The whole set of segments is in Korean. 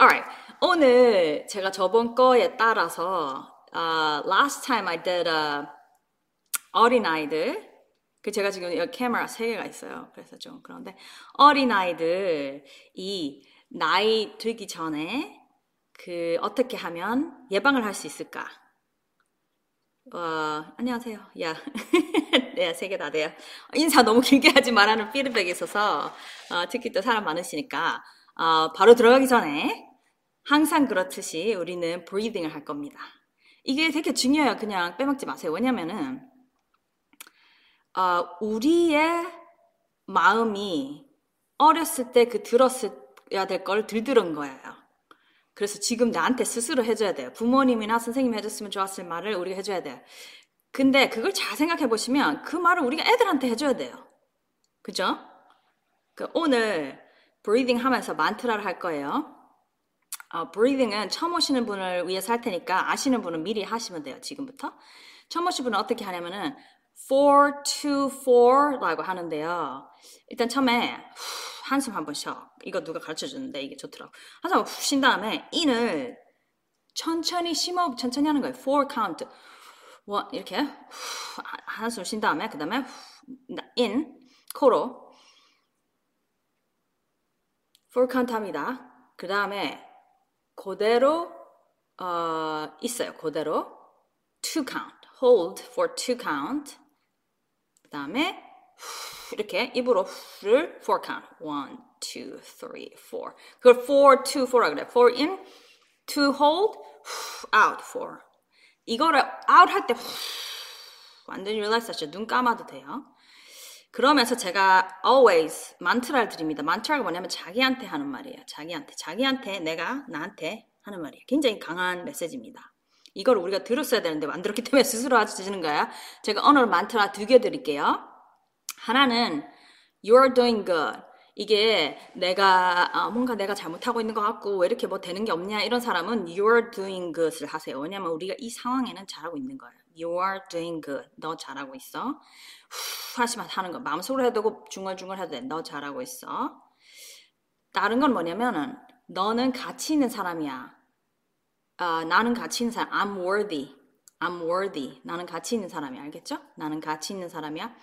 Alright. 오늘 제가 저번 거에 따라서 uh, last time I did uh, 어린아이들 그 제가 지금 여기 카메라 세 개가 있어요. 그래서 좀 그런데 어린아이들이 나이 들기 전에 그 어떻게 하면 예방을 할 수 있을까? 어, 안녕하세요. 야, 네, 세개 다 돼요. 인사 너무 길게 하지 말라는 피드백이 있어서 어, 특히 또 사람 많으시니까 어, 바로 들어가기 전에 항상 그렇듯이 우리는 breathing을 할 겁니다. 이게 되게 중요해요. 그냥 빼먹지 마세요. 왜냐면은 어, 우리의 마음이 어렸을 때 그 들었어야 될 걸 들들은 거예요. 그래서 지금 나한테 스스로 해줘야 돼요. 부모님이나 선생님이 해줬으면 좋았을 말을 우리가 해줘야 돼요. 근데 그걸 잘 생각해 보시면 그 말을 우리가 애들한테 해줘야 돼요. 그죠? 그 오늘 breathing 하면서 만트라를 할 거예요. 어, breathing은 처음 오시는 분을 위해서 할 테니까 아시는 분은 미리 하시면 돼요. 지금부터. 처음 오신 분은 어떻게 하냐면은 4, 2, 4라고 하는데요. 일단 처음에 후, 한숨 한 번 쉬어. 이거 누가 가르쳐 줬는데 이게 좋더라고. 한숨 후쉰 다음에 in을 천천히 심호흡 천천히 하는 거예요. 4 count. 원, 이렇게 후, 한숨 쉰 다음에 그 다음에 in 코로 4 count 합니다. 그 다음에 그대로 어, 있어요. 그대로 2 count. hold for 2 count. 그 다음에 이렇게 입으로 를4 count. 1, 2, 3, 4. 그걸 4, 2, 4라 그래. 4 in, 2 hold, out 4. 이거를 out 할 때 완전히 relax 하시죠. 눈 감아도 돼요. 그러면서 제가 always 만트라를 드립니다. 만트라가 뭐냐면 자기한테 하는 말이에요. 자기한테. 자기한테 내가 나한테 하는 말이에요. 굉장히 강한 메시지입니다. 이걸 우리가 들었어야 되는데 안 들었기 때문에 스스로 하시는 거야. 제가 오늘 만트라 두 개 드릴게요. 하나는 You're doing good. 이게 내가 아, 뭔가 내가 잘못하고 있는 것 같고 왜 이렇게 뭐 되는 게 없냐 이런 사람은 You're doing good을 하세요. 왜냐면 우리가 이 상황에는 잘하고 있는 거예요. You are doing good. 너 잘하고 있어. 후 하시면 하는 거. 마음속으로 해도 되고 중얼중얼 해도 돼. 너 잘하고 있어. 다른 건 뭐냐면은 너는 가치 있는 사람이야. 아, 나는 가치 있는 사람. I'm worthy. I'm worthy. 나는 가치 있는 사람이야. 알겠죠? 나는 가치 있는 사람이야.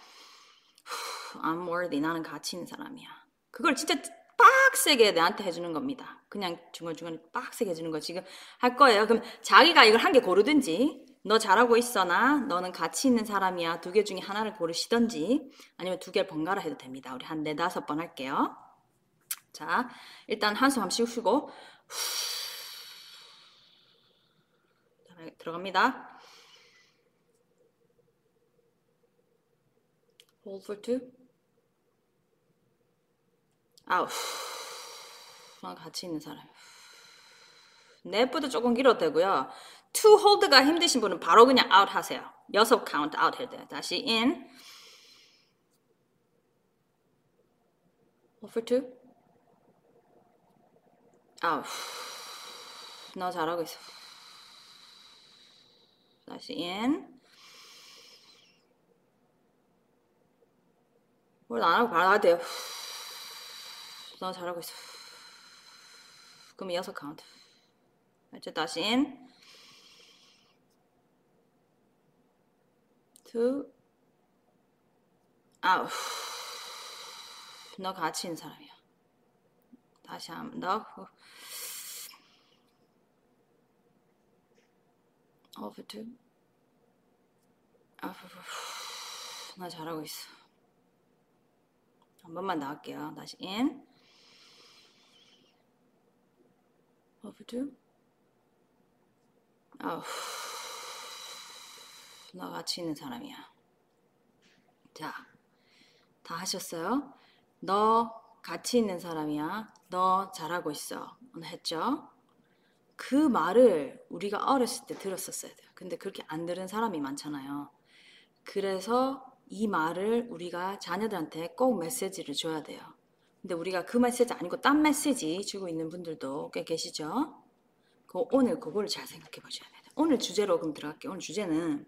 I'm worthy. 나는 가치 있는 사람이야. 그걸 진짜 빡세게 내한테 해주는 겁니다. 그냥 중얼중얼 빡세게 해주는 거 지금 할 거예요. 그럼 자기가 이걸 한 개 고르든지 너 잘하고 있어 나 너는 가치 있는 사람이야 두 개 중에 하나를 고르시던지 아니면 두 개를 번갈아 해도 됩니다. 우리 한 네다섯 번 할게요. 자 일단 한숨 한번 쉬고 들어갑니다. Hold for two. 아우. 난 같이 있는 사람. 넷보다 조금 길어도 되고요. to hold가 힘드신 분은 바로 그냥 out 하세요. 여섯 count out 해야 돼요. 다시. Hold for two. 아우. 너 잘하고 있어. 다시 in. 뭘안 하고 바로 돼요. 너 잘하고 있어. 그럼 여섯 카운트. 이제 다시 in. 아우. 너 가치 있는 사람이야. 다시 한번 더. over two. 아우. 나 잘하고 있어. 한 번만 나갈게요. 다시 in. Over two. 아우. 너 같이 있는 사람이야. 자, 다 하셨어요? 너 같이 있는 사람이야. 너 잘하고 있어. 했죠? 그 말을 우리가 어렸을 때 들었었어야 돼요. 근데 그렇게 안 들은 사람이 많잖아요. 그래서 이 말을 우리가 자녀들한테 꼭 메시지를 줘야 돼요. 근데 우리가 그 메시지 아니고 딴 메시지 주고 있는 분들도 꽤 계시죠? 그 오늘 그거를 잘 생각해 보셔야 돼요. 오늘 주제로 그럼 들어갈게요. 오늘 주제는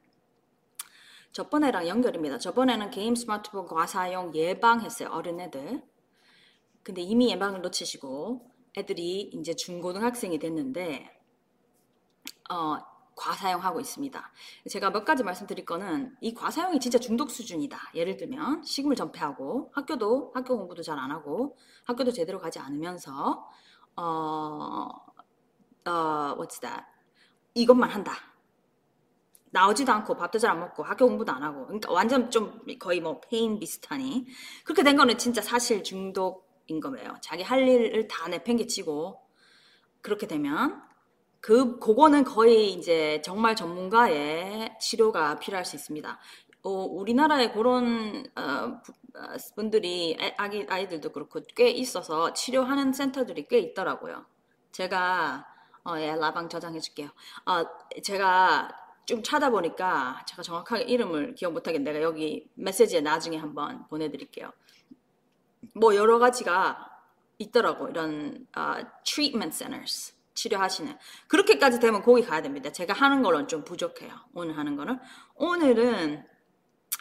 저번에랑 연결입니다. 저번에는 게임 스마트폰 과사용 예방했어요. 어린애들. 근데 이미 예방을 놓치시고 애들이 이제 중고등학생이 됐는데 어, 과사용하고 있습니다. 제가 몇 가지 말씀드릴 거는 이 과사용이 진짜 중독 수준이다. 예를 들면 식물 전폐하고 학교도 학교 공부도 잘 안 하고 학교도 제대로 가지 않으면서 어, 어, what's that? 이것만 한다. 나오지도 않고 밥도 잘 안 먹고 학교 공부도 안 하고 그러니까 완전 좀 거의 뭐 페인 비슷하니 그렇게 된 거는 진짜 사실 중독인 거예요. 자기 할 일을 다 내팽개치고 그렇게 되면 그 그거는 거의 이제 정말 전문가의 치료가 필요할 수 있습니다. 어, 우리나라에 그런 어, 분들이 아기 아이들도 그렇고 꽤 있어서 치료하는 센터들이 꽤 있더라고요. 제가 어, 예, 라방 저장해 줄게요. 어, 제가 좀 찾아보니까 제가 정확하게 이름을 기억 못하겠는데 내가 여기 메시지에 나중에 한번 보내드릴게요. 뭐 여러 가지가 있더라고 이런 uh, treatment centers 치료하시는 그렇게까지 되면 거기 가야 됩니다. 제가 하는 거는 좀 부족해요. 오늘 하는 거는 오늘은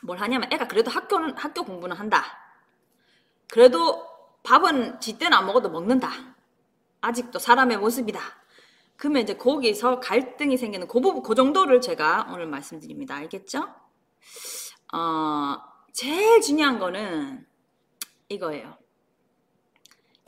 뭘 하냐면 애가 그래도 학교는 학교 공부는 한다. 그래도 밥은 지 때는 안 먹어도 먹는다. 아직도 사람의 모습이다. 그러면 이제 거기서 갈등이 생기는 그 부분, 그 정도를 제가 오늘 말씀드립니다. 알겠죠? 어, 제일 중요한 거는 이거예요.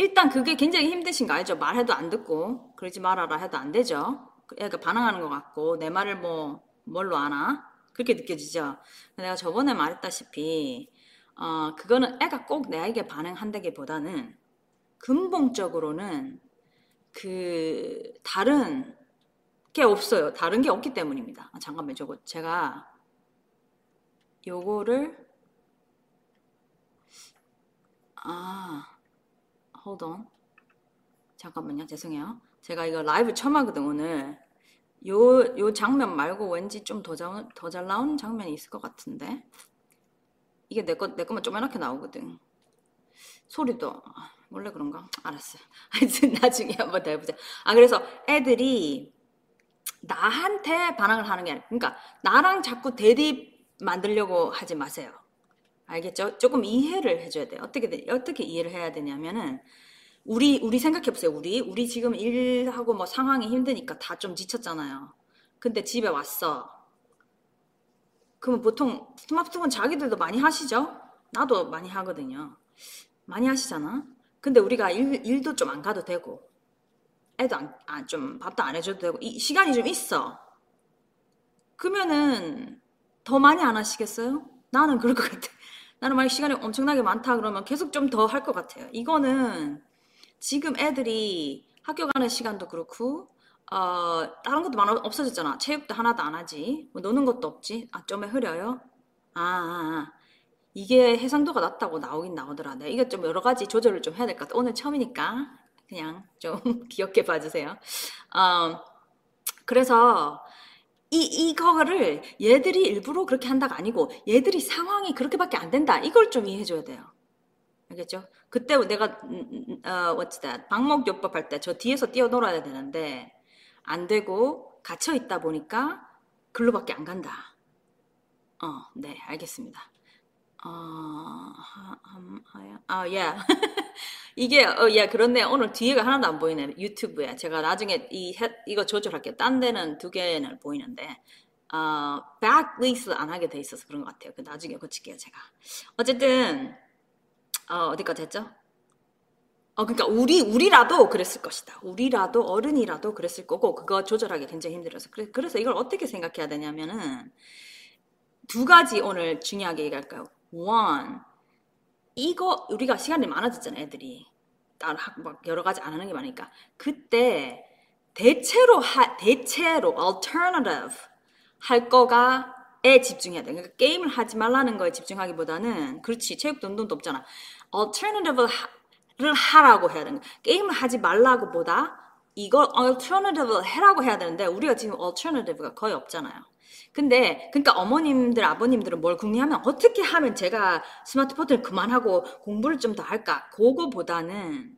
일단 그게 굉장히 힘드신 거 알죠? 말해도 안 듣고 그러지 말아라 해도 안 되죠. 애가 반항하는 것 같고 내 말을 뭐 뭘로 아나? 그렇게 느껴지죠. 내가 저번에 말했다시피 어, 그거는 애가 꼭 내에게 반응한다기보다는 근본적으로는 그 다른 게 없어요. 다른 게 없기 때문입니다. 아, 잠깐만 저거 제가 요거를 아 hold on 잠깐만요 죄송해요 제가 이거 라이브 처음 하거든 오늘 요, 요 장면 말고 왠지 좀 더잘 나오는 장면이 있을 것 같은데 이게 내 거, 내 거만 조그맣게 나오거든 소리도 아, 원래 그런가? 알았어요. 하여튼 나중에 한번 더 해보자. 아, 그래서 애들이 나한테 반항을 하는 게 아니라, 그러니까 나랑 자꾸 대립 만들려고 하지 마세요. 알겠죠? 조금 이해를 해줘야 돼요. 어떻게, 어떻게 이해를 해야 되냐면은, 우리, 우리 생각해보세요. 우리, 우리 지금 일하고 뭐 상황이 힘드니까 다 좀 지쳤잖아요. 근데 집에 왔어. 그러면 보통 스마트폰 자기들도 많이 하시죠? 나도 많이 하거든요. 많이 하시잖아? 근데 우리가 일, 일도 좀 안 가도 되고 애도 안, 아, 좀 밥도 안 해줘도 되고 이, 시간이 좀 있어. 그러면은 더 많이 안 하시겠어요? 나는 그럴 것 같아. 나는 만약 시간이 엄청나게 많다 그러면 계속 좀 더 할 것 같아요. 이거는 지금 애들이 학교 가는 시간도 그렇고 어, 다른 것도 많아 없어졌잖아. 체육도 하나도 안 하지. 뭐 노는 것도 없지. 아, 좀에 흐려요? 아, 아, 아. 이게 해상도가 낮다고 나오긴 나오더라. 네, 이게 좀 여러 가지 조절을 좀 해야 될 것 같아. 오늘 처음이니까 그냥 좀 귀엽게 봐주세요. 어, 그래서 이, 이거를 얘들이 일부러 그렇게 한다가 아니고 얘들이 상황이 그렇게밖에 안 된다. 이걸 좀 이해해줘야 돼요. 알겠죠? 그때 내가 음, 음, 음, 어, what's that? 방목요법 할 때 저 뒤에서 뛰어놀아야 되는데 안 되고 갇혀 있다 보니까 글로밖에 안 간다. 어, 네, 알겠습니다. 아, 아, 예. 이게, 어, 예, 그렇네. 오늘 뒤에가 하나도 안 보이네. 유튜브에. 제가 나중에 이, 이거 조절할게요. 딴 데는 두 개는 보이는데, 어, 백리스 안 하게 돼 있어서 그런 것 같아요. 그 나중에 고칠게요, 제가. 어쨌든, 어, 어디까지 했죠? 어, 그러니까 우리, 우리라도 그랬을 것이다. 우리라도 어른이라도 그랬을 거고, 그거 조절하기 굉장히 힘들어서. 그래, 그래서 이걸 어떻게 생각해야 되냐면은, 두 가지 오늘 중요하게 얘기할까요? One 이거 우리가 시간이 많아졌잖아 애들이 막 여러 가지 안 하는 게 많으니까 그때 대체로 하, 대체로 alternative 할 거가 에 집중해야 돼. 그러니까 게임을 하지 말라는 거에 집중하기보다는 그렇지 체육도 운동도 없잖아. alternative를 하라고 해야 되는 거야. 게임을 하지 말라고 보다 이걸 alternative 해라고 해야 되는데 우리가 지금 alternative가 거의 없잖아요. 근데 그러니까 어머님들 아버님들은 뭘 궁리하면 어떻게 하면 제가 스마트폰을 그만하고 공부를 좀 더 할까 그거보다는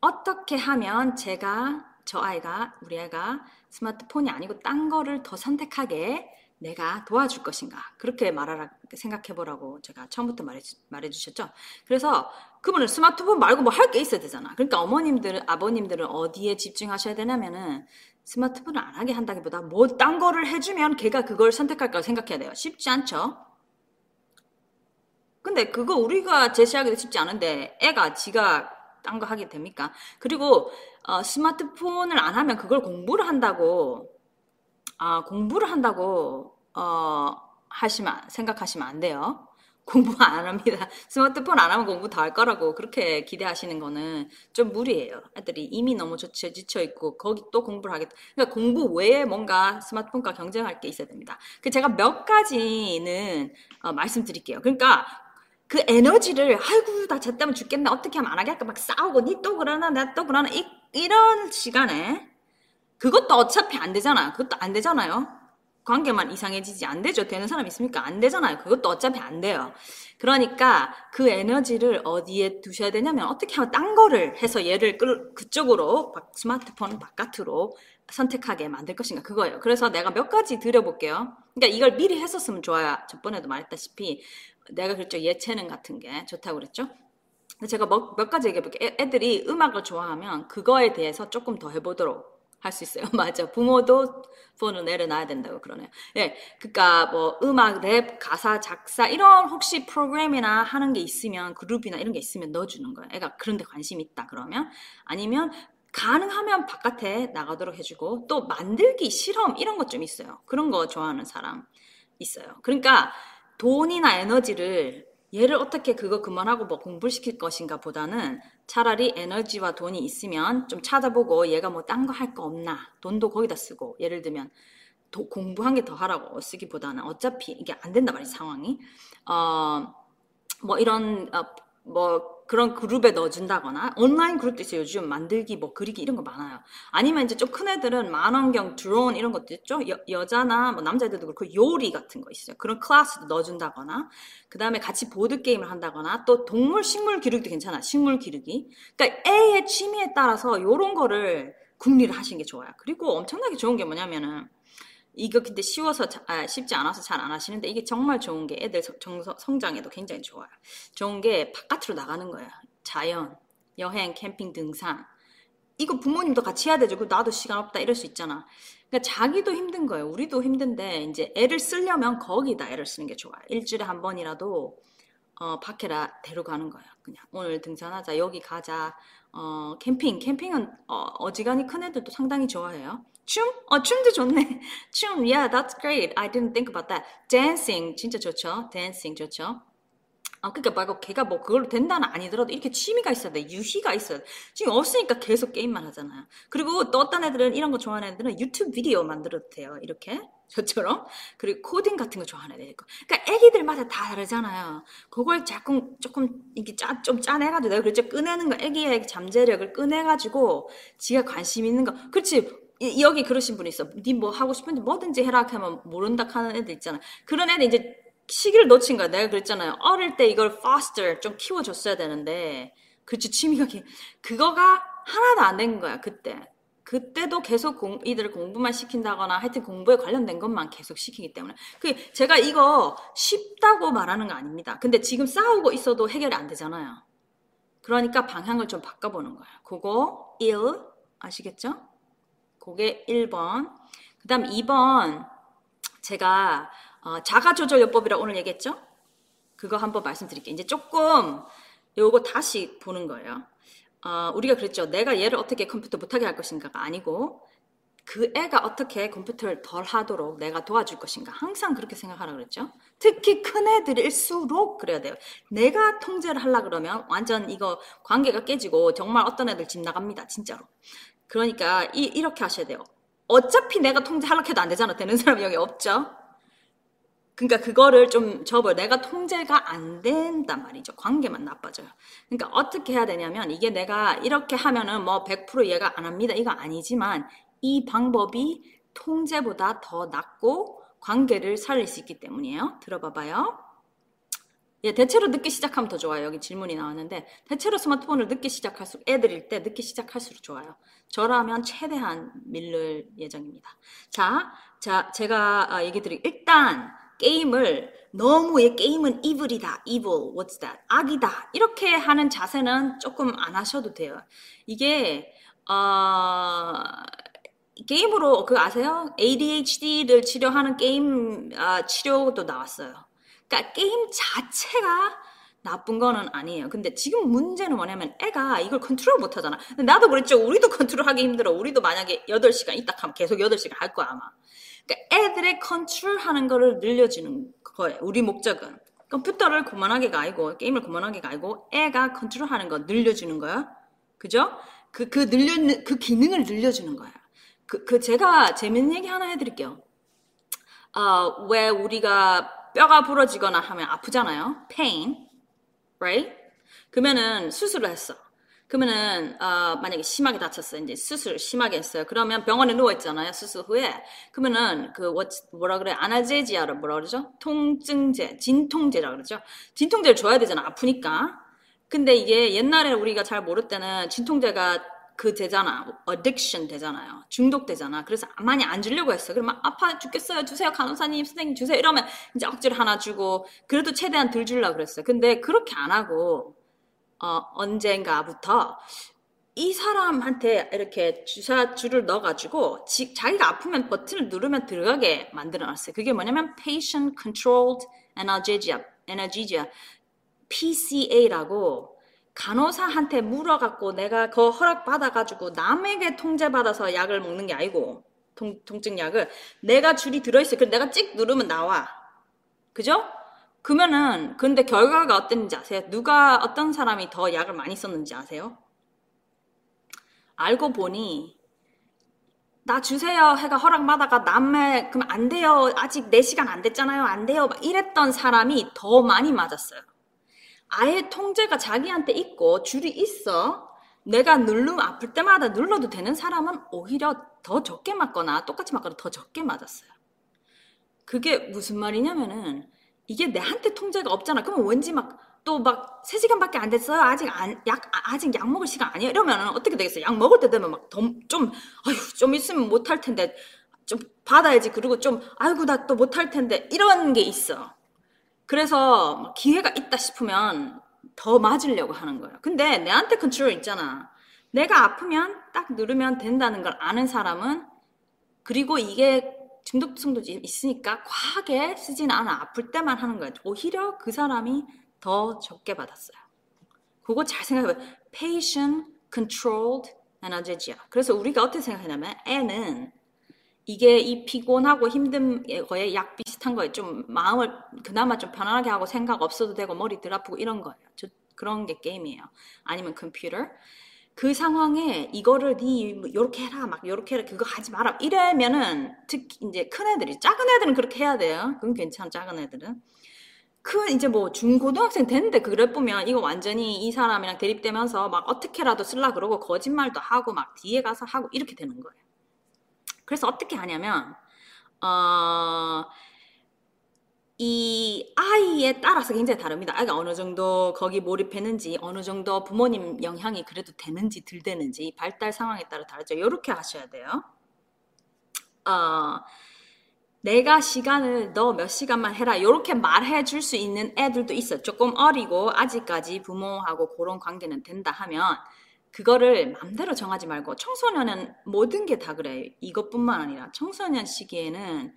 어떻게 하면 제가 저 아이가 우리 아이가 스마트폰이 아니고 딴 거를 더 선택하게 내가 도와줄 것인가 그렇게 말하라 생각해 보라고 제가 처음부터 말해, 말해 주셨죠. 그래서 그분은 스마트폰 말고 뭐 할 게 있어야 되잖아. 그러니까 어머님들은 아버님들은 어디에 집중하셔야 되냐면은 스마트폰을 안 하게 한다기보다 뭐 딴 거를 해주면 걔가 그걸 선택할까 생각해야 돼요. 쉽지 않죠. 근데 그거 우리가 제시하기도 쉽지 않은데 애가 지가 딴 거 하게 됩니까? 그리고 어, 스마트폰을 안 하면 그걸 공부를 한다고 아, 공부를 한다고 어, 하시면 생각하시면 안 돼요. 공부 안 합니다. 스마트폰 안 하면 공부 다 할 거라고 그렇게 기대하시는 거는 좀 무리예요. 애들이 이미 너무 지쳐, 있고 거기 또 공부를 하겠다. 그러니까 공부 외에 뭔가 스마트폰과 경쟁할 게 있어야 됩니다. 그 제가 몇 가지는 어, 말씀드릴게요. 그러니까 그 에너지를 아이고 나쟤 때문에 죽겠네 어떻게 하면 안 할까 막 싸우고 니 또 그러나 나 또 그러나 이, 이런 시간에 그것도 어차피 안 되잖아. 그것도 안 되잖아요. 관계만 이상해지지 안 되죠. 되는 사람 있습니까? 안 되잖아요. 그것도 어차피 안 돼요. 그러니까 그 에너지를 어디에 두셔야 되냐면 어떻게 하면 딴 거를 해서 얘를 끌, 그쪽으로 스마트폰 바깥으로 선택하게 만들 것인가 그거예요. 그래서 내가 몇 가지 드려볼게요. 그러니까 이걸 미리 했었으면 좋아요. 저번에도 말했다시피 내가 그랬죠. 예체능 같은 게 좋다고 그랬죠. 제가 몇, 몇 가지 얘기해볼게요. 애들이 음악을 좋아하면 그거에 대해서 조금 더 해보도록 할 수 있어요. 맞아. 부모도 폰을 내려놔야 된다고 그러네요. 예. 그니까 뭐 음악, 랩, 가사, 작사 이런 혹시 프로그램이나 하는 게 있으면 그룹이나 이런 게 있으면 넣어주는 거예요. 애가 그런 데 관심 있다 그러면 아니면 가능하면 바깥에 나가도록 해주고 또 만들기 실험 이런 것 좀 있어요. 그런 거 좋아하는 사람 있어요. 그러니까 돈이나 에너지를 얘를 어떻게 그거 그만하고 뭐 공부를 시킬 것인가 보다는 차라리 에너지와 돈이 있으면 좀 찾아보고 얘가 뭐 딴 거 할거 없나 돈도 거기다 쓰고 예를 들면 도, 공부한 게 더 하라고 쓰기보다는 어차피 이게 안 된단 말이야 상황이. 어 뭐 이런 어, 뭐 그런 그룹에 넣어준다거나 온라인 그룹도 있어요. 요즘 만들기 뭐 그리기 이런 거 많아요. 아니면 이제 좀 큰 애들은 만원경 드론 이런 것도 있죠. 여, 여자나 뭐 남자애들도 그렇고 요리 같은 거 있어요. 그런 클래스도 넣어준다거나 그 다음에 같이 보드 게임을 한다거나 또 동물 식물 기르기도 괜찮아. 식물 기르기. 그러니까 애의 취미에 따라서 요런 거를 궁리를 하시는 게 좋아요. 그리고 엄청나게 좋은 게 뭐냐면은 이거 근데 쉬워서 아, 쉽지 않아서 잘 안 하시는데 이게 정말 좋은 게 애들 정서, 성장에도 굉장히 좋아요. 좋은 게 바깥으로 나가는 거예요. 자연, 여행, 캠핑, 등산. 이거 부모님도 같이 해야 되죠. 그 나도 시간 없다 이럴 수 있잖아. 그러니까 자기도 힘든 거예요. 우리도 힘든데 이제 애를 쓰려면 거기다 애를 쓰는 게 좋아요. 일주일에 한 번이라도 어, 밖에라 데려가는 거예요. 그냥 오늘 등산하자, 여기 가자, 어, 캠핑. 캠핑은 어, 지간히큰 애들도 상당히 좋아해요. 춤? 어, 춤도 좋네. 춤, yeah, that's great. I didn't think about that. Dancing, 진짜 좋죠. Dancing 좋죠. 아, 그니까 말고 걔가 뭐 그걸로 된다는 아니더라도 이렇게 취미가 있어야 돼. 유희가 있어야 돼. 지금 없으니까 계속 게임만 하잖아요. 그리고 또 어떤 애들은 이런 거 좋아하는 애들은 유튜브 비디오 만들어도 돼요. 이렇게. 저처럼. 그리고 코딩 같은 거 좋아하는 애들. 그러니까 애기들마다 다 다르잖아요. 그걸 자꾸 조금 이렇게 짜, 좀 짜내가지고 내가 그랬죠. 꺼내는 거, 애기의 잠재력을 꺼내가지고 지가 관심 있는 거. 그렇지. 이, 여기 그러신 분 있어. 니 뭐 하고 싶은데 뭐든지 해라 하면 모른다 하는 애들 있잖아. 그런 애들 이제 시기를 놓친 거야. 내가 그랬잖아요. 어릴 때 이걸 foster 좀 키워줬어야 되는데, 그치 취미가 그거가 하나도 안 된 거야 그때. 그때도 계속 공, 이들을 공부만 시킨다거나 하여튼 공부에 관련된 것만 계속 시키기 때문에. 그 제가 이거 쉽다고 말하는 거 아닙니다. 근데 지금 싸우고 있어도 해결이 안 되잖아요. 그러니까 방향을 좀 바꿔보는 거예요. 그거 1 아시겠죠? 그게 1번. 그 다음 2번 제가 어, 자가조절요법이라 오늘 얘기했죠? 그거 한번 말씀드릴게요. 이제 조금 요거 다시 보는 거예요. 어, 우리가 그랬죠. 내가 얘를 어떻게 컴퓨터 못하게 할 것인가가 아니고 그 애가 어떻게 컴퓨터를 덜 하도록 내가 도와줄 것인가. 항상 그렇게 생각하라 그랬죠. 특히 큰 애들일수록 그래야 돼요. 내가 통제를 하려 그러면 완전 이거 관계가 깨지고 정말 어떤 애들 집 나갑니다. 진짜로. 그러니까 이, 이렇게 하셔야 돼요. 어차피 내가 통제하려고 해도 안 되잖아. 되는 사람이 여기 없죠. 그러니까 그거를 좀 접어 내가 통제가 안 된단 말이죠. 관계만 나빠져요. 그러니까 어떻게 해야 되냐면 이게 내가 이렇게 하면은 뭐 100% 얘가 안 합니다. 이거 아니지만 이 방법이 통제보다 더 낫고 관계를 살릴 수 있기 때문이에요. 들어봐 봐요. 예, 대체로 늦게 시작하면 더 좋아요. 여기 질문이 나왔는데 대체로 스마트폰을 늦게 시작할수록 애들일 때 늦게 시작할수록 좋아요. 저라면 최대한 밀릴 예정입니다. 자, 자 제가 아, 얘기 드리 일단 게임을 너무 얘 게임은 evil이다, evil, what's that, 악이다 이렇게 하는 자세는 조금 안 하셔도 돼요. 이게 어, 게임으로 그 아세요? ADHD를 치료하는 게임 아, 치료도 나왔어요. 그러니까 게임 자체가 나쁜 거는 아니에요. 근데 지금 문제는 뭐냐면 애가 이걸 컨트롤 못 하잖아. 나도 그랬죠. 우리도 컨트롤 하기 힘들어. 우리도 만약에 8시간 있다 하면 계속 8시간 할 거야, 아마. 그러니까 애들의 컨트롤 하는 거를 늘려주는 거예요. 우리 목적은. 컴퓨터를 그만하게 가이고, 게임을 그만하게 가이고, 애가 컨트롤 하는 거 늘려주는 거야. 그죠? 그, 그 늘려, 그 기능을 늘려주는 거야. 그, 그 제가 재밌는 얘기 하나 해드릴게요. 어, 왜 우리가 뼈가 부러지거나 하면 아프잖아요. pain, right? 그러면은 수술을 했어. 그러면은 어, 만약에 심하게 다쳤어 이제 수술 심하게 했어요. 그러면 병원에 누워 있잖아요. 수술 후에 그러면은 그 뭐라 그래 아나제지아를 뭐라 그러죠? 통증제, 진통제라 그러죠. 진통제를 줘야 되잖아. 아프니까. 근데 이게 옛날에 우리가 잘 모를 때는 진통제가 그 되잖아. addiction 되잖아요. 중독되잖아. 그래서 많이 안 주려고 했어. 그러면 아파 죽겠어요. 주세요. 간호사님, 선생님 주세요. 이러면 이제 억지로 하나 주고 그래도 최대한 덜 주려고 그랬어요. 근데 그렇게 안 하고 어, 언젠가부터 이 사람한테 이렇게 주사 줄을 넣어가지고 지, 자기가 아프면 버튼을 누르면 들어가게 만들어놨어요. 그게 뭐냐면 patient controlled analgesia, analgesia, PCA라고 간호사한테 물어갖고 내가 그 허락 받아가지고 남에게 통제받아서 약을 먹는 게 아니고 통, 통증약을 내가 줄이 들어있어요. 그래서 내가 찍 누르면 나와. 그죠? 그러면은 근데 결과가 어땠는지 아세요? 누가 어떤 사람이 더 약을 많이 썼는지 아세요? 알고 보니 나 주세요 해가 허락받아가 남의 그럼 안 돼요 아직 4시간 안 됐잖아요 안 돼요 막 이랬던 사람이 더 많이 맞았어요 아예 통제가 자기한테 있고 줄이 있어. 내가 누르면 아플 때마다 눌러도 되는 사람은 오히려 더 적게 맞거나 똑같이 맞거나 더 적게 맞았어요. 그게 무슨 말이냐면은 이게 내한테 통제가 없잖아. 그러면 왠지 막 또 막 3시간밖에 안 됐어요. 아직 안, 약, 아직 약 먹을 시간 아니에요. 이러면은 어떻게 되겠어요? 약 먹을 때 되면 막 좀, 아휴, 좀 있으면 못 할 텐데 좀 받아야지. 그리고 좀, 아이고, 나 또 못 할 텐데 이런 게 있어. 그래서 기회가 있다 싶으면 더 맞으려고 하는 거예요. 근데 내한테 컨트롤 있잖아. 내가 아프면 딱 누르면 된다는 걸 아는 사람은 그리고 이게 중독성도 있으니까 과하게 쓰지는 않아. 아플 때만 하는 거예요. 오히려 그 사람이 더 적게 받았어요. 그거 잘 생각해봐요. Patient controlled analgesia. 그래서 우리가 어떻게 생각하냐면 애는 이게 이 피곤하고 힘든 거에 약 비슷한 거에 좀 마음을 그나마 좀 편안하게 하고 생각 없어도 되고 머리 들 아프고 이런 거예요. 저, 그런 게 게임이에요. 아니면 컴퓨터. 그 상황에 이거를 니 요렇게 해라 막 요렇게 해라 그거 하지 마라 이러면은 특히 이제 큰 애들이 작은 애들은 그렇게 해야 돼요. 그건 괜찮아 작은 애들은. 그 이제 뭐 중고등학생 됐는데 그래 보면 이거 완전히 이 사람이랑 대립되면서 막 어떻게라도 쓸라 그러고 거짓말도 하고 막 뒤에 가서 하고 이렇게 되는 거예요. 그래서 어떻게 하냐면 어, 이 아이에 따라서 굉장히 다릅니다. 아이가 어느 정도 거기 몰입했는지, 어느 정도 부모님 영향이 그래도 되는지 덜 되는지 발달 상황에 따라 다르죠. 이렇게 하셔야 돼요. 어, 내가 시간을 너 몇 시간만 해라 이렇게 말해 줄 수 있는 애들도 있어요. 조금 어리고 아직까지 부모하고 그런 관계는 된다 하면 그거를 맘대로 정하지 말고 청소년은 모든 게 다 그래요. 이것뿐만 아니라 청소년 시기에는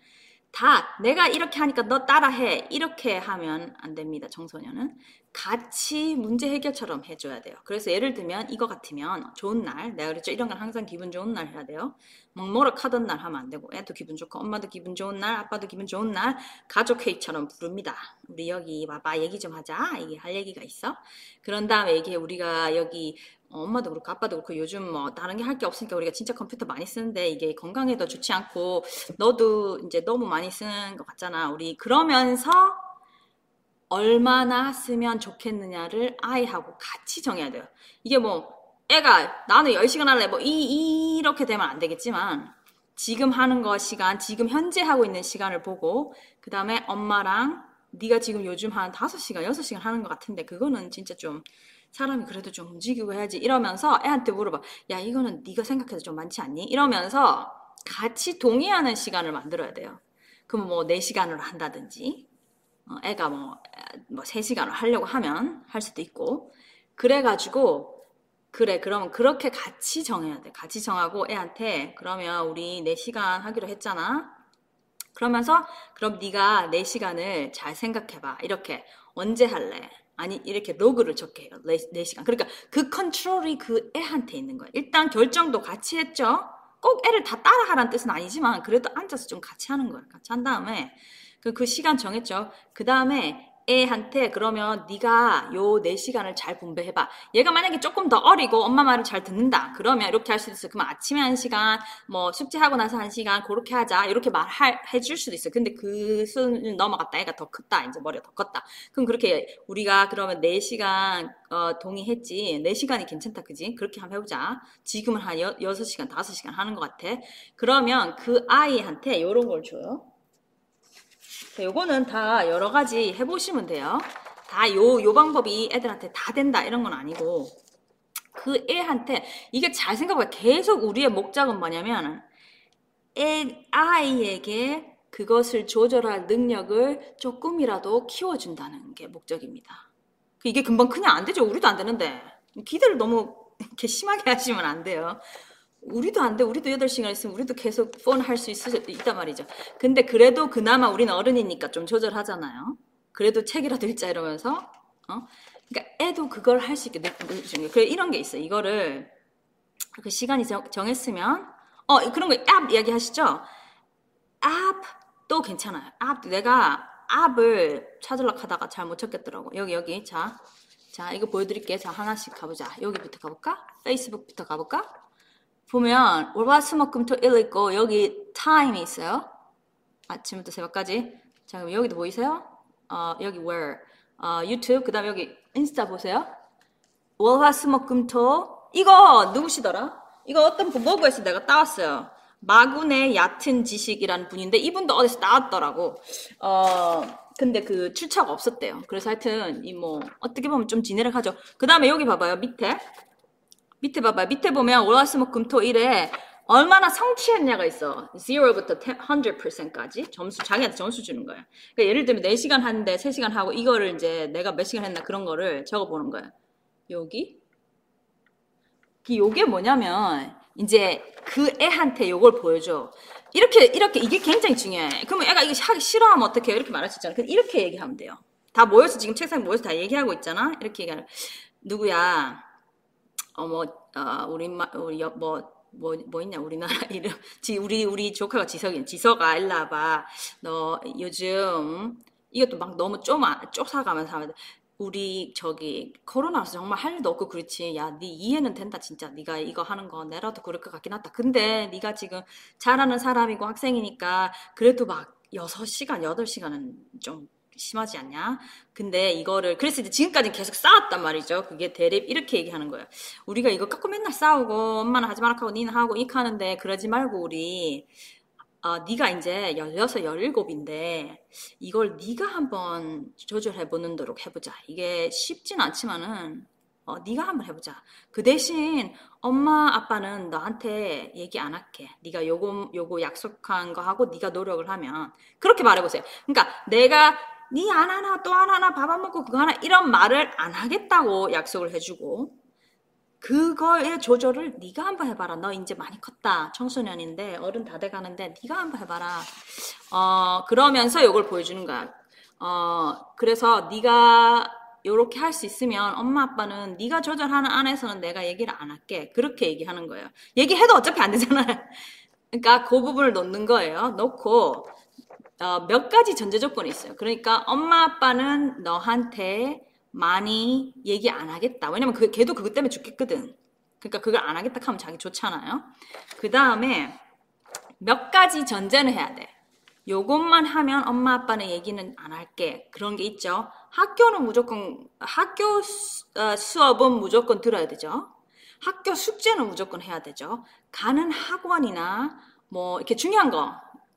다 내가 이렇게 하니까 너 따라해 이렇게 하면 안 됩니다. 청소년은 같이 문제 해결처럼 해줘야 돼요. 그래서 예를 들면 이거 같으면 좋은 날 내가 그랬죠. 이런 건 항상 기분 좋은 날 해야 돼요. 먹먹럭 하던 날 하면 안 되고 애도 기분 좋고 엄마도 기분 좋은 날 아빠도 기분 좋은 날 가족 회의처럼 부릅니다. 우리 여기 와봐 얘기 좀 하자. 이게 할 얘기가 있어. 그런 다음에 이게 우리가 여기 어, 엄마도 그렇고 아빠도 그렇고 요즘 뭐 다른 게 할 게 없으니까 우리가 진짜 컴퓨터 많이 쓰는데 이게 건강에도 좋지 않고 너도 이제 너무 많이 쓰는 것 같잖아. 우리 그러면서 얼마나 쓰면 좋겠느냐를 아이하고 같이 정해야 돼요. 이게 뭐 애가 나는 10시간 할래 뭐 이, 이렇게 되면 안 되겠지만 지금 하는 거 시간, 지금 현재 하고 있는 시간을 보고 그 다음에 엄마랑 네가 지금 요즘 한 5시간, 6시간 하는 것 같은데 그거는 진짜 좀 사람이 그래도 좀 움직이고 해야지 이러면서 애한테 물어봐. 야 이거는 네가 생각해도 좀 많지 않니? 이러면서 같이 동의하는 시간을 만들어야 돼요. 그럼 뭐 4시간으로 한다든지 어, 애가 뭐, 뭐 3시간을 하려고 하면 할 수도 있고. 그래가지고 그래 그러면 그렇게 같이 정해야 돼. 같이 정하고 애한테 그러면 우리 4시간 하기로 했잖아. 그러면서 그럼 네가 4시간을 잘 생각해봐. 이렇게 언제 할래? 아니 이렇게 로그를 적게 해요. 4시간. 그러니까 그 컨트롤이 그 애한테 있는 거예요 일단 결정도 같이 했죠? 꼭 애를 다 따라하라는 뜻은 아니지만 그래도 앉아서 좀 같이 하는 거예요 같이 한 다음에 그, 그 시간 정했죠 그 다음에 애한테 그러면 네가 요 4시간을 잘 분배해봐. 얘가 만약에 조금 더 어리고 엄마 말을 잘 듣는다. 그러면 이렇게 할 수도 있어. 그러면 아침에 1시간, 뭐 숙제하고 나서 1시간 그렇게 하자. 이렇게 말해줄 수도 있어. 근데 그 수는 넘어갔다. 애가 더 컸다. 이제 머리가 더 컸다. 그럼 그렇게 우리가 그러면 4시간 어, 동의했지. 4시간이 괜찮다. 그지? 그렇게 한번 해보자. 지금은 한 여, 6시간, 5시간 하는 것 같아. 그러면 그 아이한테 이런 걸 줘요. 요거는 다 여러 가지 해보시면 돼요. 다 요, 요 방법이 애들한테 다 된다 이런 건 아니고 그 애한테 이게 잘 생각해봐. 계속 우리의 목적은 뭐냐면 애, 아이에게 그것을 조절할 능력을 조금이라도 키워준다는 게 목적입니다. 이게 금방 그냥 안 되죠. 우리도 안 되는데 기대를 너무 이렇게 심하게 하시면 안 돼요. 우리도 안 돼. 우리도 8시간 있으면 우리도 계속 폰 할 수 있단 말이죠. 근데 그래도 그나마 우리는 어른이니까 좀 조절하잖아요. 그래도 책이라도 읽자 이러면서, 어? 그러니까 애도 그걸 할 수 있게 내주는 그래, 이런 게 있어. 이거를 그 시간이 정, 정했으면, 어, 그런 거 앱 이야기 하시죠? 앱도 괜찮아요. 앱, 내가 앱을 찾으려고 하다가 잘 못 찾겠더라고. 여기, 여기. 자. 자, 이거 보여드릴게. 자, 하나씩 가보자. 여기부터 가볼까? 페이스북부터 가볼까? 보면 월화수목금토 일 있고 여기 time이 있어요. 아침부터 새벽까지. 자 그럼 여기도 보이세요? 어, 여기 where 어, 유튜브 그다음 여기 인스타 보세요. 월화수목금토 이거 누구시더라? 이거 어떤 블로그에서 내가 따왔어요. 마군의 얕은 지식이라는 분인데 이분도 어디서 나왔더라고. 어 근데 그 출처가 없었대요. 그래서 하여튼 이 뭐 어떻게 보면 좀 진행을 하죠. 그 다음에 여기 봐봐요 밑에 밑에 봐봐. 밑에 보면 월화수목금토일에 얼마나 성취했냐가 있어. 0부터 100%까지 점수 자기한테 점수 주는 거야. 그러니까 예를 들면 4시간 하는데 3시간 하고 이거를 이제 내가 몇 시간 했나 그런 거를 적어 보는 거야. 여기 요게 뭐냐면 이제 그 애한테 요걸 보여줘. 이렇게 이렇게 이게 굉장히 중요해. 그러면 애가 이거 하기 싫어하면 어떻게 해? 이렇게 말할 수 있잖아. 이렇게 얘기하면 돼요. 다 모여서 지금 책상에 모여서 다 얘기하고 있잖아. 이렇게 얘기하는 누구야? 어뭐 어, 우리 우리 뭐 뭐, 뭐 있냐, 우리나라 이름. 지, 우리, 우리 조카가 지석이, 지석아, 일로 와봐. 너 요즘, 이것도 막 너무 좀, 쫓아가면서 하면, 우리, 저기, 코로나서 정말 할 일도 없고 그렇지. 야, 네 이해는 된다, 진짜. 네가 이거 하는 거, 내라도 그럴 것 같긴 하다. 근데 네가 지금 잘하는 사람이고 학생이니까, 그래도 막 6시간, 8시간은 좀 심하지 않냐? 근데 이거를 그래서 이제 지금까지 계속 싸웠단 말이죠. 그게 대립 이렇게 얘기하는 거예요. 우리가 이거 갖고 맨날 싸우고 엄마는 하지 말라고 하고 니는 하고 이렇게 하는데 그러지 말고 우리 어, 네가 이제 16, 17인데 이걸 네가 한번 조절해 보는 도록 해보자. 이게 쉽진 않지만은 어, 네가 한번 해보자. 그 대신 엄마 아빠는 너한테 얘기 안 할게. 네가 요거 요거 약속한 거 하고 네가 노력을 하면 그렇게 말해보세요. 그러니까 내가 니안 하나 또 안 하나 밥 안 먹고 그거 하나 이런 말을 안 하겠다고 약속을 해주고 그거의 조절을 네가 한번 해봐라. 너 이제 많이 컸다. 청소년인데 어른 다 돼가는데 네가 한번 해봐라. 어 그러면서 이걸 보여주는 거야. 어 그래서 네가 이렇게 할 수 있으면 엄마 아빠는 네가 조절하는 안에서는 내가 얘기를 안 할게. 그렇게 얘기하는 거예요. 얘기해도 어차피 안 되잖아요. 그러니까 그 부분을 놓는 거예요. 놓고 어, 몇 가지 전제 조건이 있어요. 그러니까 엄마 아빠는 너한테 많이 얘기 안 하겠다. 왜냐면 그 걔도 그것 때문에 죽겠거든. 그러니까 그걸 안 하겠다 하면 자기 좋잖아요. 그 다음에 몇 가지 전제는 해야 돼. 요것만 하면 엄마 아빠는 얘기는 안 할게. 그런 게 있죠. 학교는 무조건 학교 수, 어, 수업은 무조건 들어야 되죠. 학교 숙제는 무조건 해야 되죠. 가는 학원이나 뭐 이렇게 중요한 거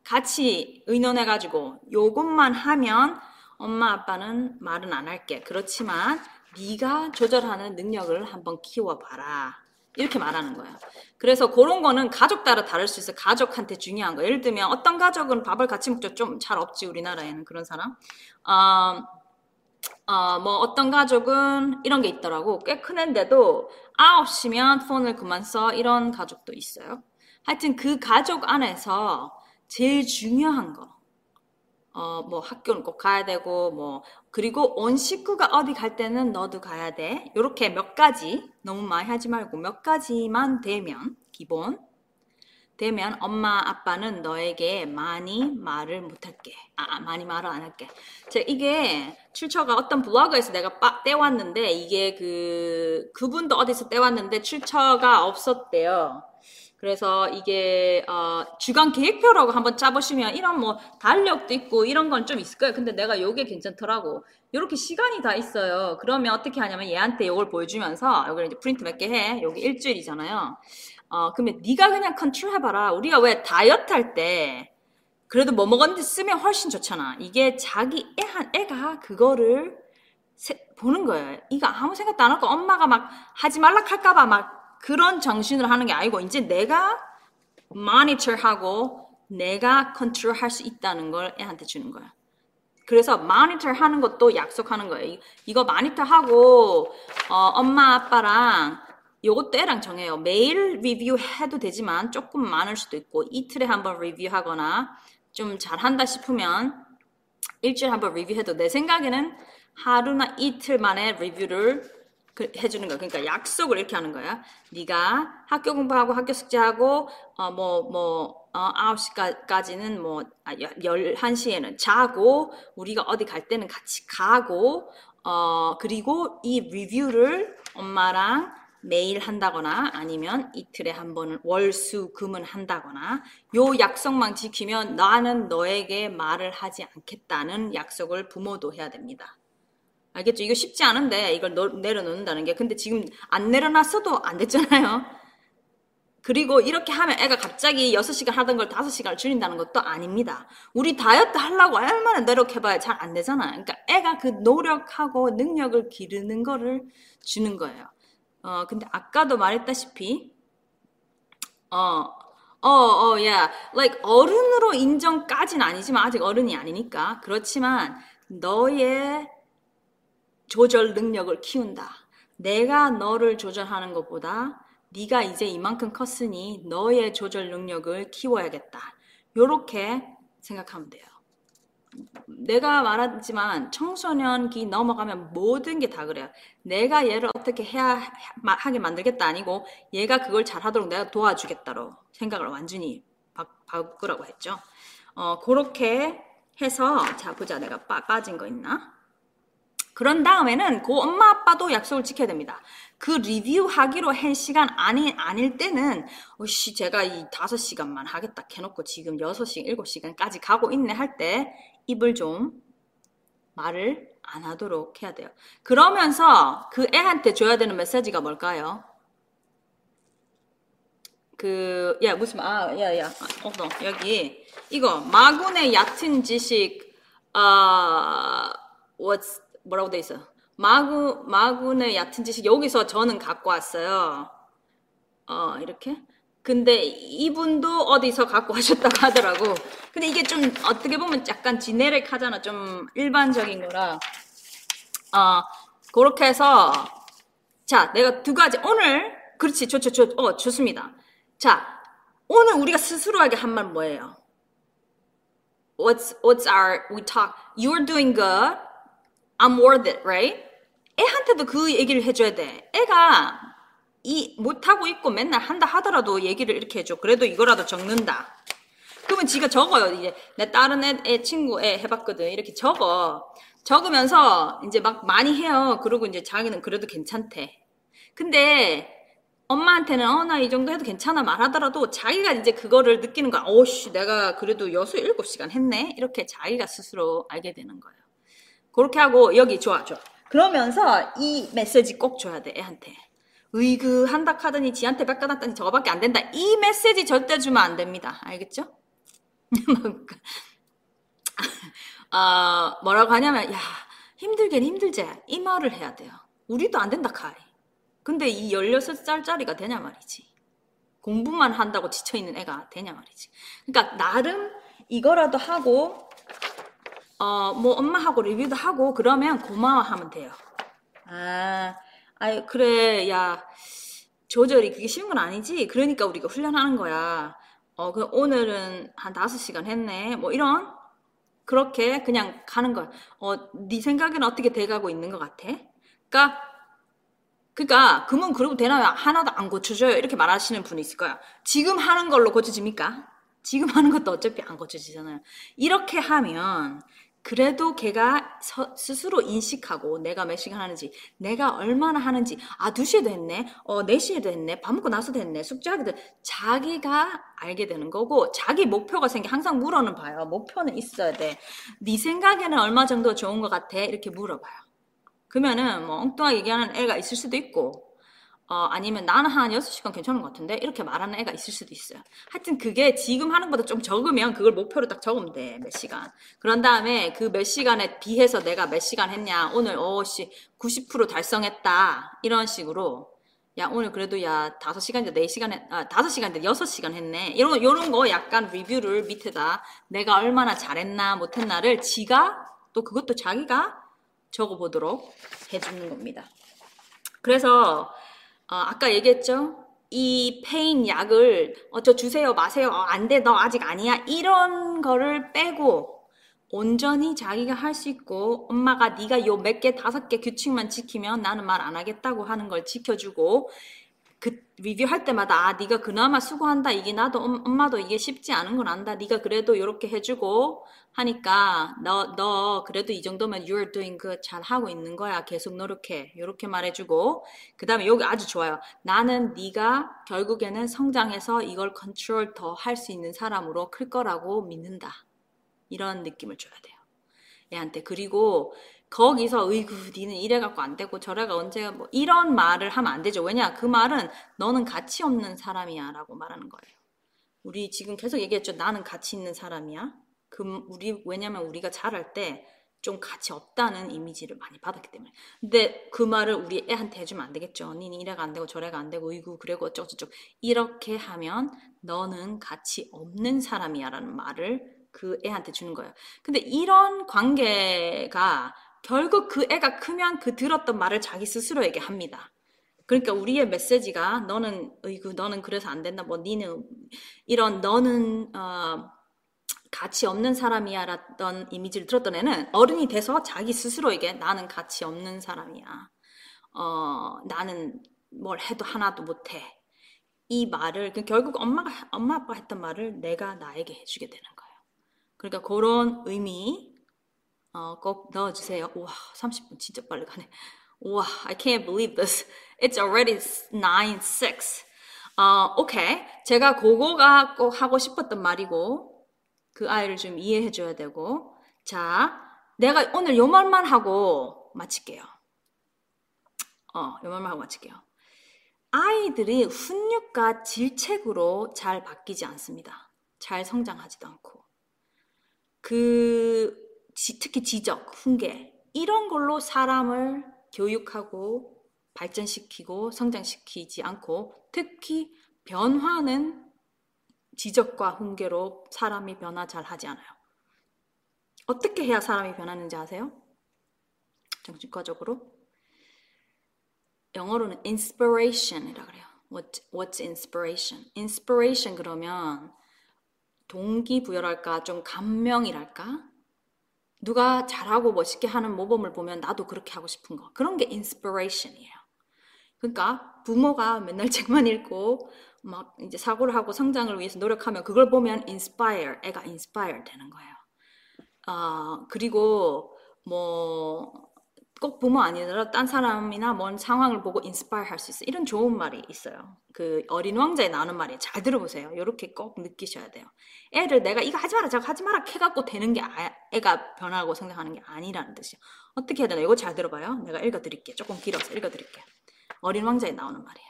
같이 의논해가지고 요것만 하면 엄마 아빠는 말은 안 할게. 그렇지만 네가 조절하는 능력을 한번 키워봐라. 이렇게 말하는 거야. 그래서 그런 거는 가족 따라 다를 수 있어. 가족한테 중요한 거. 예를 들면 어떤 가족은 밥을 같이 먹죠. 좀 잘 없지 우리나라에는 그런 사람. 어, 어, 뭐 어떤 가족은 이런 게 있더라고. 꽤 큰 애인데도 9시면 폰을 그만 써. 이런 가족도 있어요. 하여튼 그 가족 안에서 제일 중요한 거. 어, 뭐 학교는 꼭 가야 되고 뭐 그리고 온 식구가 어디 갈 때는 너도 가야 돼. 요렇게 몇 가지 너무 많이 하지 말고 몇 가지만 되면 기본 되면 엄마 아빠는 너에게 많이 말을 못할게. 아, 아 많이 말을 안 할게. 제 이게 출처가 어떤 블로그에서 내가 빠, 떼왔는데 이게 그 그분도 어디서 떼왔는데 출처가 없었대요. 그래서 이게 어, 주간 계획표라고 한번 짜보시면 이런 뭐 달력도 있고 이런 건 좀 있을 거예요. 근데 내가 요게 괜찮더라고. 이렇게 시간이 다 있어요. 그러면 어떻게 하냐면 얘한테 이걸 보여주면서 여기 이제 프린트 몇 개 해. 여기 일주일이잖아요. 어, 그러면 네가 그냥 컨트롤 해봐라. 우리가 왜 다이어트 할 때 그래도 뭐 먹었는지 쓰면 훨씬 좋잖아. 이게 자기 애 한 애가 그거를 세, 보는 거예요. 이거 아무 생각도 안 하고 엄마가 막 하지 말라 할까봐 막 그런 정신으로 하는 게 아니고 이제 내가 모니터하고 내가 컨트롤할 수 있다는 걸 애한테 주는 거야. 그래서 모니터 하는 것도 약속하는 거예요. 이거 모니터 하고 어, 엄마 아빠랑 요것도 애랑 정해요. 매일 리뷰 해도 되지만 조금 많을 수도 있고 이틀에 한번 리뷰하거나 좀 잘한다 싶으면 일주일에 한번 리뷰해도 내 생각에는 하루나 이틀 만에 리뷰를 그, 해주는 거야. 그러니까 약속을 이렇게 하는 거야. 네가 학교 공부하고 학교 숙제하고 어 뭐뭐 뭐, 어, 9시까지는 뭐 아, 11시에는 자고 우리가 어디 갈 때는 같이 가고 어 그리고 이 리뷰를 엄마랑 매일 한다거나 아니면 이틀에 한 번은 월수 금은 한다거나 요 약속만 지키면 나는 너에게 말을 하지 않겠다는 약속을 부모도 해야 됩니다. 알겠죠? 이거 쉽지 않은데 이걸 내려놓는다는 게 근데 지금 안 내려놨어도 안 됐잖아요. 그리고 이렇게 하면 애가 갑자기 6시간 하던 걸 5시간을 줄인다는 것도 아닙니다. 우리 다이어트 하려고 얼마나 노력해봐야 잘 안 되잖아. 그러니까 애가 그 노력하고 능력을 기르는 거를 주는 거예요. 어, 근데 아까도 말했다시피, 어, 어, 어, 야, like 어른으로 인정까지는 아니지만 아직 어른이 아니니까. 그렇지만 너의 조절 능력을 키운다. 내가 너를 조절하는 것보다 네가 이제 이만큼 컸으니 너의 조절 능력을 키워야겠다. 요렇게 생각하면 돼요. 내가 말하지만 청소년기 넘어가면 모든 게 다 그래요. 내가 얘를 어떻게 해야 하게 만들겠다 아니고 얘가 그걸 잘하도록 내가 도와주겠다로 생각을 완전히 바, 바꾸라고 했죠. 어, 그렇게 해서 자 보자 내가 빠, 빠진 거 있나? 그런 다음에는 그 엄마 아빠도 약속을 지켜야 됩니다. 그 리뷰하기로 한 시간 아니, 아닐 때는 어씨 제가 이 다섯 시간만 하겠다 해놓고 지금 여섯 시간 일곱 시간까지 가고 있네 할 때 입을 좀 말을 안 하도록 해야 돼요. 그러면서 그 애한테 줘야 되는 메시지가 뭘까요? 그, 야, 무슨, 아, 야, 야, 어, 여기, 이거, 마군의 얕은 지식, 아, what's 뭐라고 돼 있어? 마구 마군의 얕은 지식 여기서 저는 갖고 왔어요. 어 이렇게. 근데 이분도 어디서 갖고 하셨다고 하더라고. 근데 이게 좀 어떻게 보면 약간 지네릭 하잖아. 좀 일반적인 거라. 어 그렇게 해서 자 내가 두 가지 오늘 그렇지 좋죠 좋, 어 좋습니다. 자 오늘 우리가 스스로에게 한 말 뭐예요? What's what's our we talk? You're doing good. I'm worth it, right? 애한테도 그 얘기를 해줘야 돼. 애가 이 못하고 있고 맨날 한다 하더라도 얘기를 이렇게 해줘. 그래도 이거라도 적는다. 그러면 지가 적어요. 이제 내 다른 애, 애 친구 애 해봤거든. 이렇게 적어. 적으면서 이제 막 많이 해요. 그리고 이제 자기는 그래도 괜찮대. 근데 엄마한테는 어 나 이 정도 해도 괜찮아 말하더라도 자기가 이제 그거를 느끼는 거야. 오씨 내가 그래도 여섯 일곱 시간 했네. 이렇게 자기가 스스로 알게 되는 거예요. 그렇게 하고 여기 좋아 좋아. 그러면서 이 메시지 꼭 줘야 돼 애한테. 의그 한다 카더니 지한테 뺏겨놨더니 저거밖에 안 된다. 이 메시지 절대 주면 안 됩니다. 알겠죠? 어, 뭐라고 하냐면 야 힘들긴 힘들지 이 말을 해야 돼요. 우리도 안 된다 카이. 근데 이 16살짜리가 되냐 말이지. 공부만 한다고 지쳐있는 애가 되냐 말이지. 그러니까 나름 이거라도 하고 어 뭐 엄마하고 리뷰도 하고 그러면 고마워하면 돼요. 아, 아 그래 야 조절이 그게 쉬운 건 아니지. 그러니까 우리가 훈련하는 거야. 어, 그 오늘은 한 5시간 했네. 뭐 이런 그렇게 그냥 가는 거야. 어, 네 생각에는 어떻게 돼가고 있는 것 같아? 그러니까 그러니까 그러면 그러고 되나요? 하나도 안 고쳐져요. 이렇게 말하시는 분이 있을 거야. 지금 하는 걸로 고쳐집니까? 지금 하는 것도 어차피 안 고쳐지잖아요. 이렇게 하면 그래도 걔가 서, 스스로 인식하고 내가 몇 시간 하는지, 내가 얼마나 하는지, 아, 2시에도 했네, 어, 4시에도 했네, 밥 먹고 나서도 했네, 숙제하기도, 자기가 알게 되는 거고, 자기 목표가 생겨, 항상 물어는 봐요. 목표는 있어야 돼. 네 생각에는 얼마 정도 좋은 것 같아? 이렇게 물어봐요. 그러면은 뭐 엉뚱하게 얘기하는 애가 있을 수도 있고, 어, 아니면 나는 한 6시간 괜찮은 것 같은데? 이렇게 말하는 애가 있을 수도 있어요. 하여튼 그게 지금 하는 것보다 좀 적으면 그걸 목표로 딱 적으면 돼. 몇 시간. 그런 다음에 그 몇 시간에 비해서 내가 몇 시간 했냐. 오늘, 어 씨, 90% 달성했다. 이런 식으로. 야, 오늘 그래도 야, 5시간인데 4시간 했, 아, 5시간인데 6시간 했네. 이런 거, 이런 거 약간 리뷰를 밑에다 내가 얼마나 잘했나, 못했나를 지가 또 그것도 자기가 적어보도록 해주는 겁니다. 그래서, 어, 아까 얘기했죠? 이 pain 약을 어저 주세요 마세요 어, 안돼 너 아직 아니야 이런 거를 빼고 온전히 자기가 할 수 있고 엄마가 네가 요 몇 개 다섯 개 규칙만 지키면 나는 말 안 하겠다고 하는 걸 지켜주고 그 리뷰할 때마다 아 네가 그나마 수고한다 이게 나도 엄마도 이게 쉽지 않은 건 안다 네가 그래도 이렇게 해주고 하니까 너너 그래도 이 정도면 you're doing good 잘 하고 있는 거야. 계속 노력해. 이렇게 말해주고. 그 다음에 여기 아주 좋아요. 나는 네가 결국에는 성장해서 이걸 컨트롤 더 할 수 있는 사람으로 클 거라고 믿는다. 이런 느낌을 줘야 돼요. 얘한테. 그리고 거기서 의구 니는 이래 갖고 안 되고 저래가 언제 뭐 이런 말을 하면 안 되죠. 왜냐 그 말은 너는 가치 없는 사람이야라고 말하는 거예요. 우리 지금 계속 얘기했죠. 나는 가치 있는 사람이야. 그 우리 왜냐면 우리가 잘할 때 좀 가치 없다는 이미지를 많이 받았기 때문에. 근데 그 말을 우리 애한테 해주면 안 되겠죠. 니는 이래가 안 되고 저래가 안 되고 이구 그래고 어쩌고저쩌고 이렇게 하면 너는 가치 없는 사람이야라는 말을 그 애한테 주는 거예요. 근데 이런 관계가 결국 그 애가 크면 그 들었던 말을 자기 스스로에게 합니다. 그러니까 우리의 메시지가 너는 어이구 너는 그래서 안 된다 뭐 니는 이런 너는 어, 가치 없는 사람이야라던 이미지를 들었던 애는 어른이 돼서 자기 스스로에게 나는 가치 없는 사람이야. 어, 나는 뭘 해도 하나도 못 해. 이 말을 그 결국 엄마가 엄마 아빠가 했던 말을 내가 나에게 해주게 되는 거예요. 그러니까 그런 의미 어, 꼭 넣어주세요. 우와, 30분 진짜 빨리 가네. 우와, I can't believe this. It's already 9-6. 어, 오케이. 제가 그거가 꼭 하고 싶었던 말이고, 그 아이를 좀 이해해줘야 되고, 자, 내가 오늘 요 말만 하고 마칠게요. 어, 요 말만 하고 마칠게요. 아이들이 훈육과 질책으로 잘 바뀌지 않습니다. 잘 성장하지도 않고. 그 특히 지적, 훈계 이런 걸로 사람을 교육하고 발전시키고 성장시키지 않고 특히 변화는 지적과 훈계로 사람이 변화 잘 하지 않아요. 어떻게 해야 사람이 변하는지 아세요? 정신과적으로 영어로는 inspiration이라 그래요. What, what's inspiration? inspiration 그러면 동기부여랄까 좀 감명이랄까 누가 잘하고 멋있게 하는 모범을 보면 나도 그렇게 하고 싶은 거. 그런 게 inspiration이에요. 그러니까 부모가 맨날 책만 읽고 막 이제 사고를 하고 성장을 위해서 노력하면 그걸 보면 inspire, 애가 inspire 되는 거예요. 아, 그리고 뭐 꼭 부모 아니더라도 딴 사람이나 뭔 상황을 보고 inspire 할 수 있어. 이런 좋은 말이 있어요. 그 어린 왕자에 나오는 말이 잘 들어보세요. 이렇게 꼭 느끼셔야 돼요. 애를 내가 이거 하지 마라, 저거 하지 마라 해갖고 되는 게 아, 애가 변하고 성장하는 게 아니라는 뜻이에요. 어떻게 해야 되나? 이거 잘 들어봐요. 내가 읽어드릴게요. 조금 길어서 읽어드릴게요. 어린 왕자에 나오는 말이에요.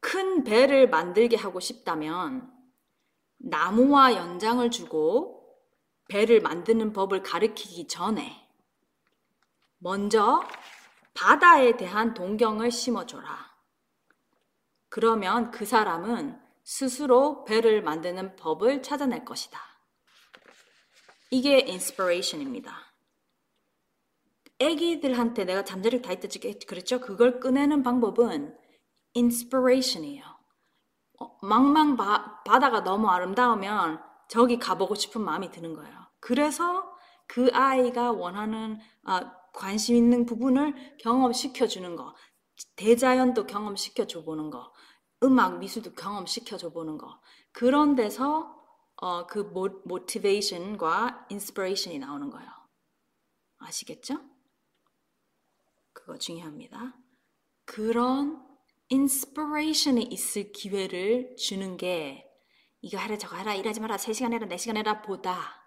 큰 배를 만들게 하고 싶다면 나무와 연장을 주고 배를 만드는 법을 가르치기 전에 먼저 바다에 대한 동경을 심어줘라. 그러면 그 사람은 스스로 배를 만드는 법을 찾아낼 것이다. 이게 inspiration입니다. 애기들한테 내가 잠재력이 다 있다 그랬죠? 그걸 꺼내는 방법은 inspiration이에요. 어, 망망 바, 바다가 너무 아름다우면 저기 가보고 싶은 마음이 드는 거예요. 그래서 그 아이가 원하는 아, 관심 있는 부분을 경험시켜 주는 거, 대자연도 경험시켜 줘 보는 거, 음악 미술도 경험시켜 줘 보는 거. 그런 데서 어, 그 모, motivation과 inspiration이 나오는 거예요. 아시겠죠? 그거 중요합니다. 그런 inspiration이 있을 기회를 주는 게 이거 하라 저거 하라 일하지 마라 3시간 해라 4시간 해라 보다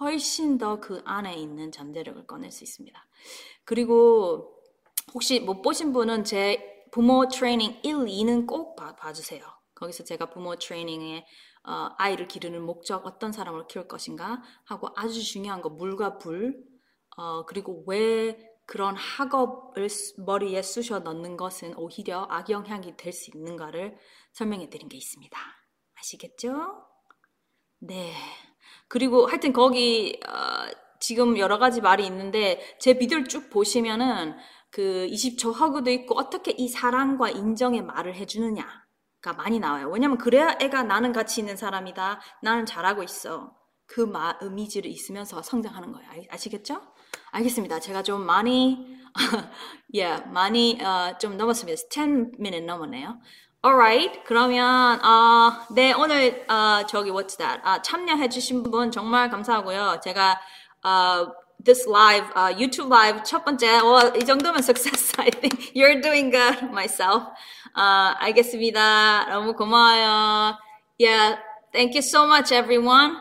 훨씬 더 그 안에 있는 잠재력을 꺼낼 수 있습니다. 그리고 혹시 못 보신 분은 제 부모 트레이닝 1, 2는 꼭 봐, 봐주세요. 거기서 제가 부모 트레이닝에 어, 아이를 기르는 목적, 어떤 사람을 키울 것인가 하고 아주 중요한 거 물과 불, 어, 그리고 왜 그런 학업을 머리에 쑤셔 넣는 것은 오히려 악영향이 될 수 있는가를 설명해 드린 게 있습니다. 아시겠죠? 네. 그리고 하여튼 거기 어, 지금 여러 가지 말이 있는데 제 비디오를 쭉 보시면은 그 20초 허그도 있고 어떻게 이 사랑과 인정의 말을 해주느냐가 많이 나와요. 왜냐면 그래야 애가 나는 가치 있는 사람이다. 나는 잘하고 있어. 그 마, 이미지를 있으면서 성장하는 거예요. 아 시겠죠? 알겠습니다. 제가 좀 많이, 예, yeah, 많이 uh, 좀 넘었습니다. 10 minute 넘었네요. Alright. 그러면 어, 네 오늘 어, 저기 what's that? 아, 참여해주신 분 정말 감사하고요. 제가 어, this live uh, YouTube live 첫 번째 어, 이 정도면 success. I think you're doing good myself. 어, 알겠습니다. 너무 고마워요. Yeah. Thank you so much, everyone.